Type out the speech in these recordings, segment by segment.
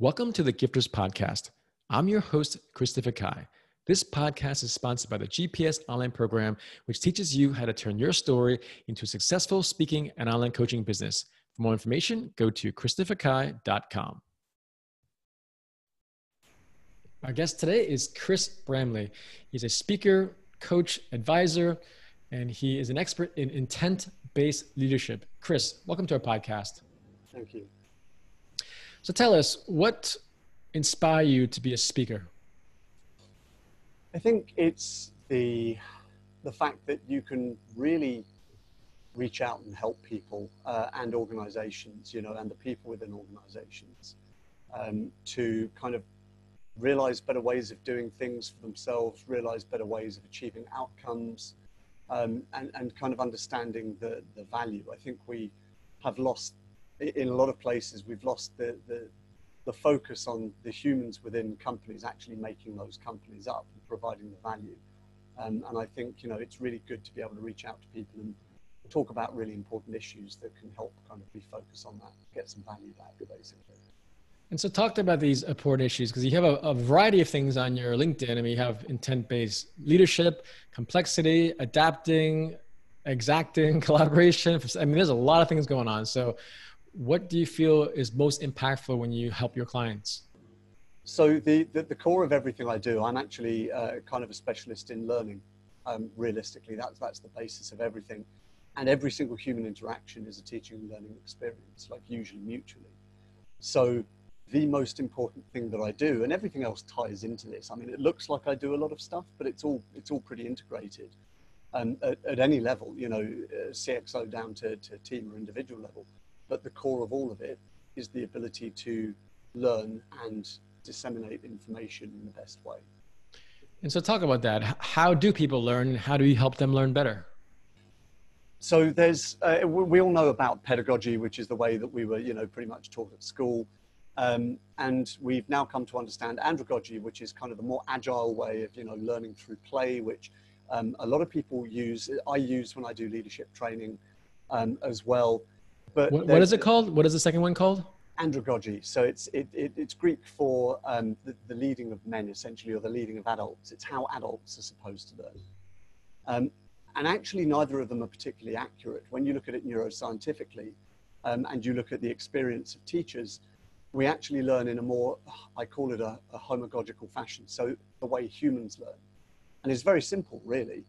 Welcome to the Gifters Podcast. I'm your host, Christopher Kai. This podcast is sponsored by the GPS online program, which teaches you how to turn your story into a successful speaking and online coaching business. For more information, go to christopherkai.com. Our guest today is Chris Bramley. He's a speaker, coach, advisor, and he is an expert in intent based leadership. Chris, welcome to our podcast. Thank you. So tell us, what inspired you to be a speaker? I think it's the the fact that you can really reach out and help people uh, and organizations, you know, and the people within organizations um, to kind of realize better ways of doing things for themselves, realize better ways of achieving outcomes, um, and, and kind of understanding the, the value. I think we have lost in a lot of places, we've lost the, the, the focus on the humans within companies actually making those companies up and providing the value. Um, and I think, you know, it's really good to be able to reach out to people and talk about really important issues that can help kind of refocus on that, get some value back, basically. And so, talked about these important issues because you have a, a, variety of things on your LinkedIn. I mean, you have intent based leadership, complexity, adapting, exacting, collaboration. I mean, there's a lot of things going on. So, what do you feel is most impactful when you help your clients? So the, the, the core of everything I do, I'm actually uh, kind of a specialist in learning. Um, realistically, that's, that's the basis of everything. And every single human interaction is a teaching and learning experience, like usually mutually. So the most important thing that I do, and everything else ties into this. I mean, it looks like I do a lot of stuff, but it's all, it's all pretty integrated. Um, at, at any level, you know, uh, CXO down to, to team or individual level but the core of all of it is the ability to learn and disseminate information in the best way. And so, talk about that. How do people learn? How do you help them learn better? So, there's uh, we all know about pedagogy, which is the way that we were, you know, pretty much taught at school. Um, and we've now come to understand andragogy, which is kind of the more agile way of, you know, learning through play, which um, a lot of people use. I use when I do leadership training um, as well. But what, what is it called? What is the second one called? Andragogy. So it's it, it, it's Greek for um, the, the, leading of men, essentially, or the leading of adults. It's how adults are supposed to learn. Um, and actually, neither of them are particularly accurate. When you look at it neuroscientifically, um, and you look at the experience of teachers, we actually learn in a more, I call it a, a homogogical fashion. So the way humans learn, and it's very simple, really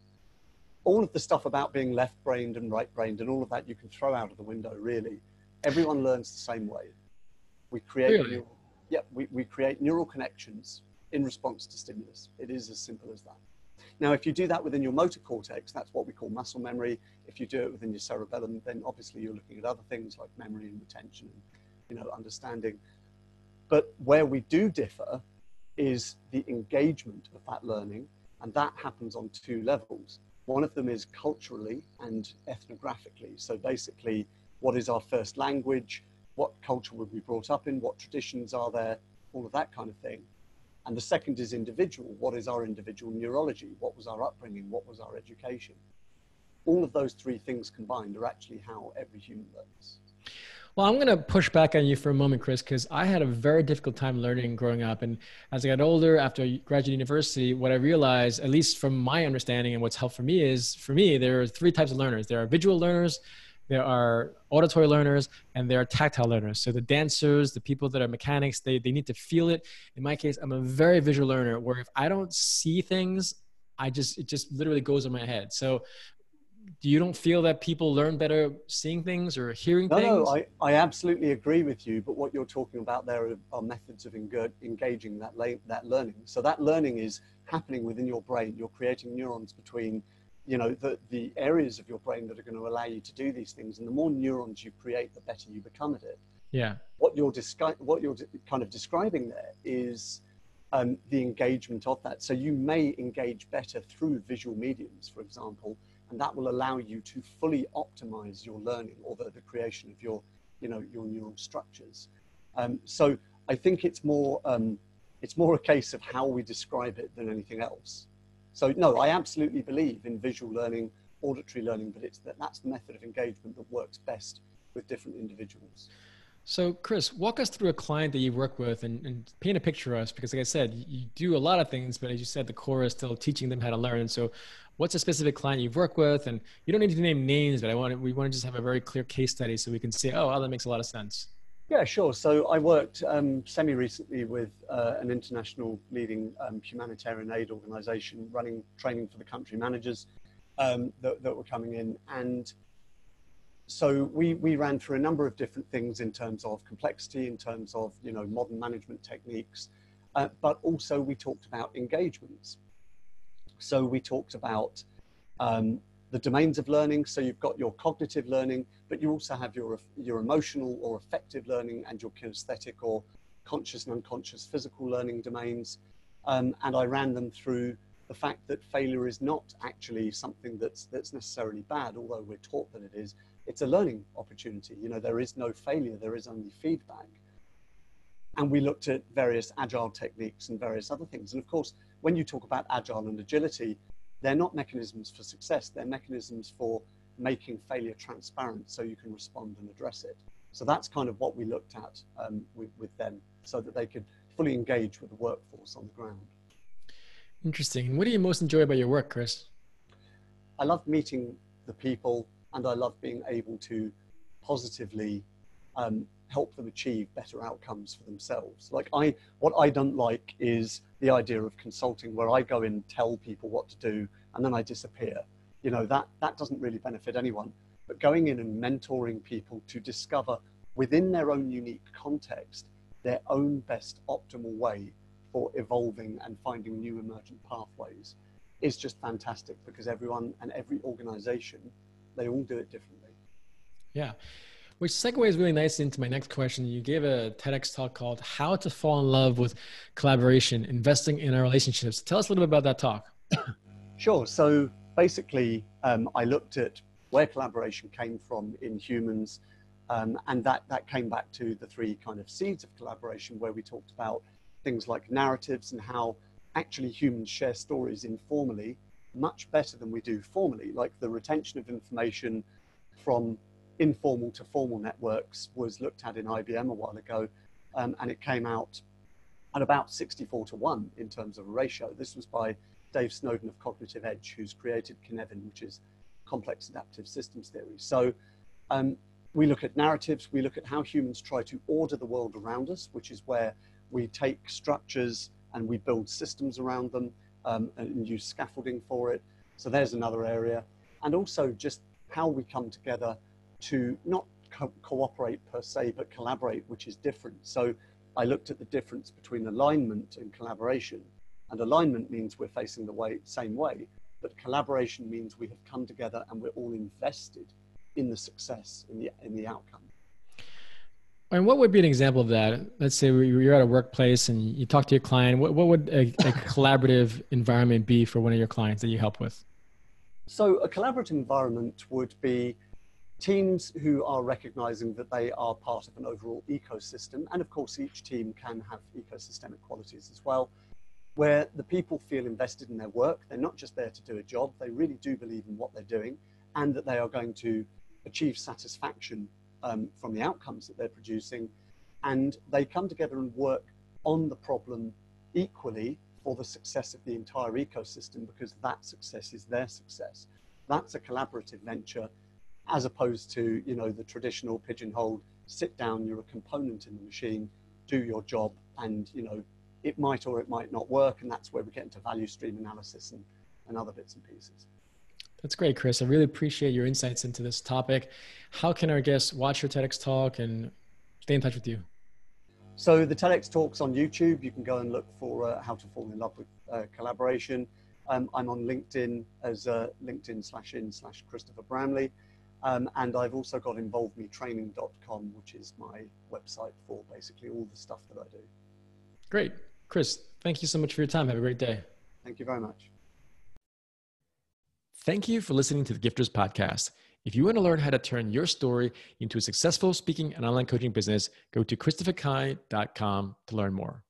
all of the stuff about being left brained and right brained and all of that you can throw out of the window really. Everyone learns the same way. We create really? neural, yeah we, we create neural connections in response to stimulus. It is as simple as that. Now if you do that within your motor cortex that's what we call muscle memory. If you do it within your cerebellum then obviously you're looking at other things like memory and retention and you know understanding. But where we do differ is the engagement of that learning and that happens on two levels one of them is culturally and ethnographically. So basically, what is our first language? What culture were we brought up in? What traditions are there? All of that kind of thing. And the second is individual. What is our individual neurology? What was our upbringing? What was our education? All of those three things combined are actually how every human learns. Well, I'm going to push back on you for a moment, Chris, because I had a very difficult time learning growing up. And as I got older, after I graduated university, what I realized, at least from my understanding and what's helped for me, is for me, there are three types of learners there are visual learners, there are auditory learners, and there are tactile learners. So the dancers, the people that are mechanics, they, they need to feel it. In my case, I'm a very visual learner where if I don't see things, I just it just literally goes in my head. So you don't feel that people learn better seeing things or hearing no, things? No, I, I absolutely agree with you. But what you're talking about there are, are methods of engaging that, la- that learning. So that learning is happening within your brain. You're creating neurons between, you know, the, the areas of your brain that are going to allow you to do these things. And the more neurons you create, the better you become at it. Yeah. What you're, descri- what you're kind of describing there is um, the engagement of that. So you may engage better through visual mediums, for example, and that will allow you to fully optimize your learning or the, the creation of your, you know, your neural structures. Um, so I think it's more, um, it's more a case of how we describe it than anything else. So no, I absolutely believe in visual learning, auditory learning, but it's that that's the method of engagement that works best with different individuals. So, Chris, walk us through a client that you work with and, and, paint a picture of us because, like I said, you do a lot of things, but as you said, the core is still teaching them how to learn. So, what's a specific client you've worked with? And you don't need to name names, but I want to, we want to just have a very clear case study so we can say, oh, well, that makes a lot of sense. Yeah, sure. So I worked um, semi recently with uh, an international leading um, humanitarian aid organization running training for the country managers um, that, that, were coming in. And so we, we ran through a number of different things in terms of complexity, in terms of you know modern management techniques, uh, but also we talked about engagements. So we talked about um, the domains of learning. So you've got your cognitive learning, but you also have your, your emotional or affective learning and your kinesthetic or conscious and unconscious physical learning domains. Um, and I ran them through the fact that failure is not actually something that's, that's necessarily bad, although we're taught that it is. It's a learning opportunity. You know, there is no failure, there is only feedback. And we looked at various agile techniques and various other things. And of course, when you talk about agile and agility, they're not mechanisms for success, they're mechanisms for making failure transparent so you can respond and address it. So that's kind of what we looked at um, with, with them so that they could fully engage with the workforce on the ground. Interesting. And what do you most enjoy about your work, Chris? I love meeting the people and I love being able to positively um, help them achieve better outcomes for themselves. Like I, what I don't like is the idea of consulting where I go in, tell people what to do, and then I disappear. You know, that, that doesn't really benefit anyone. But going in and mentoring people to discover within their own unique context, their own best optimal way for evolving and finding new emergent pathways is just fantastic because everyone and every organization, they all do it differently. Yeah. Which segues really nicely into my next question. You gave a TEDx talk called How to Fall in Love with Collaboration, Investing in Our Relationships. Tell us a little bit about that talk. sure. So basically, um, I looked at where collaboration came from in humans, um, and that, that came back to the three kind of seeds of collaboration where we talked about things like narratives and how actually humans share stories informally much better than we do formally, like the retention of information from informal to formal networks was looked at in IBM a while ago, um, and it came out at about 64 to 1 in terms of a ratio. This was by Dave Snowden of Cognitive Edge, who's created Cynefin, which is complex adaptive systems theory. So um, we look at narratives, we look at how humans try to order the world around us, which is where we take structures and we build systems around them um, and use scaffolding for it. So there's another area. And also just how we come together to not co- cooperate per se, but collaborate, which is different. So I looked at the difference between alignment and collaboration. And alignment means we're facing the way, same way, but collaboration means we have come together and we're all invested in the success, in the, in the outcome. And what would be an example of that? Let's say you're at a workplace and you talk to your client. What, what would a, a collaborative environment be for one of your clients that you help with? So, a collaborative environment would be teams who are recognizing that they are part of an overall ecosystem. And of course, each team can have ecosystemic qualities as well, where the people feel invested in their work. They're not just there to do a job, they really do believe in what they're doing and that they are going to achieve satisfaction um, from the outcomes that they're producing. And they come together and work on the problem equally for the success of the entire ecosystem because that success is their success. That's a collaborative venture as opposed to you know the traditional pigeonholed sit down you're a component in the machine do your job and you know it might or it might not work and that's where we get into value stream analysis and, and other bits and pieces. That's great chris. I really appreciate your insights into this topic. How can our guests watch your tedx talk and stay in touch with you? So the tedx talks on youtube. You can go and look for uh, how to fall in love with uh, collaboration. Um, i'm on linkedin as uh, linkedin slash in slash christopher bramley um, and I've also got involvemetraining.com, which is my website for basically all the stuff that I do. Great. Chris, thank you so much for your time. Have a great day. Thank you very much. Thank you for listening to the Gifters Podcast. If you want to learn how to turn your story into a successful speaking and online coaching business, go to christopherkai.com to learn more.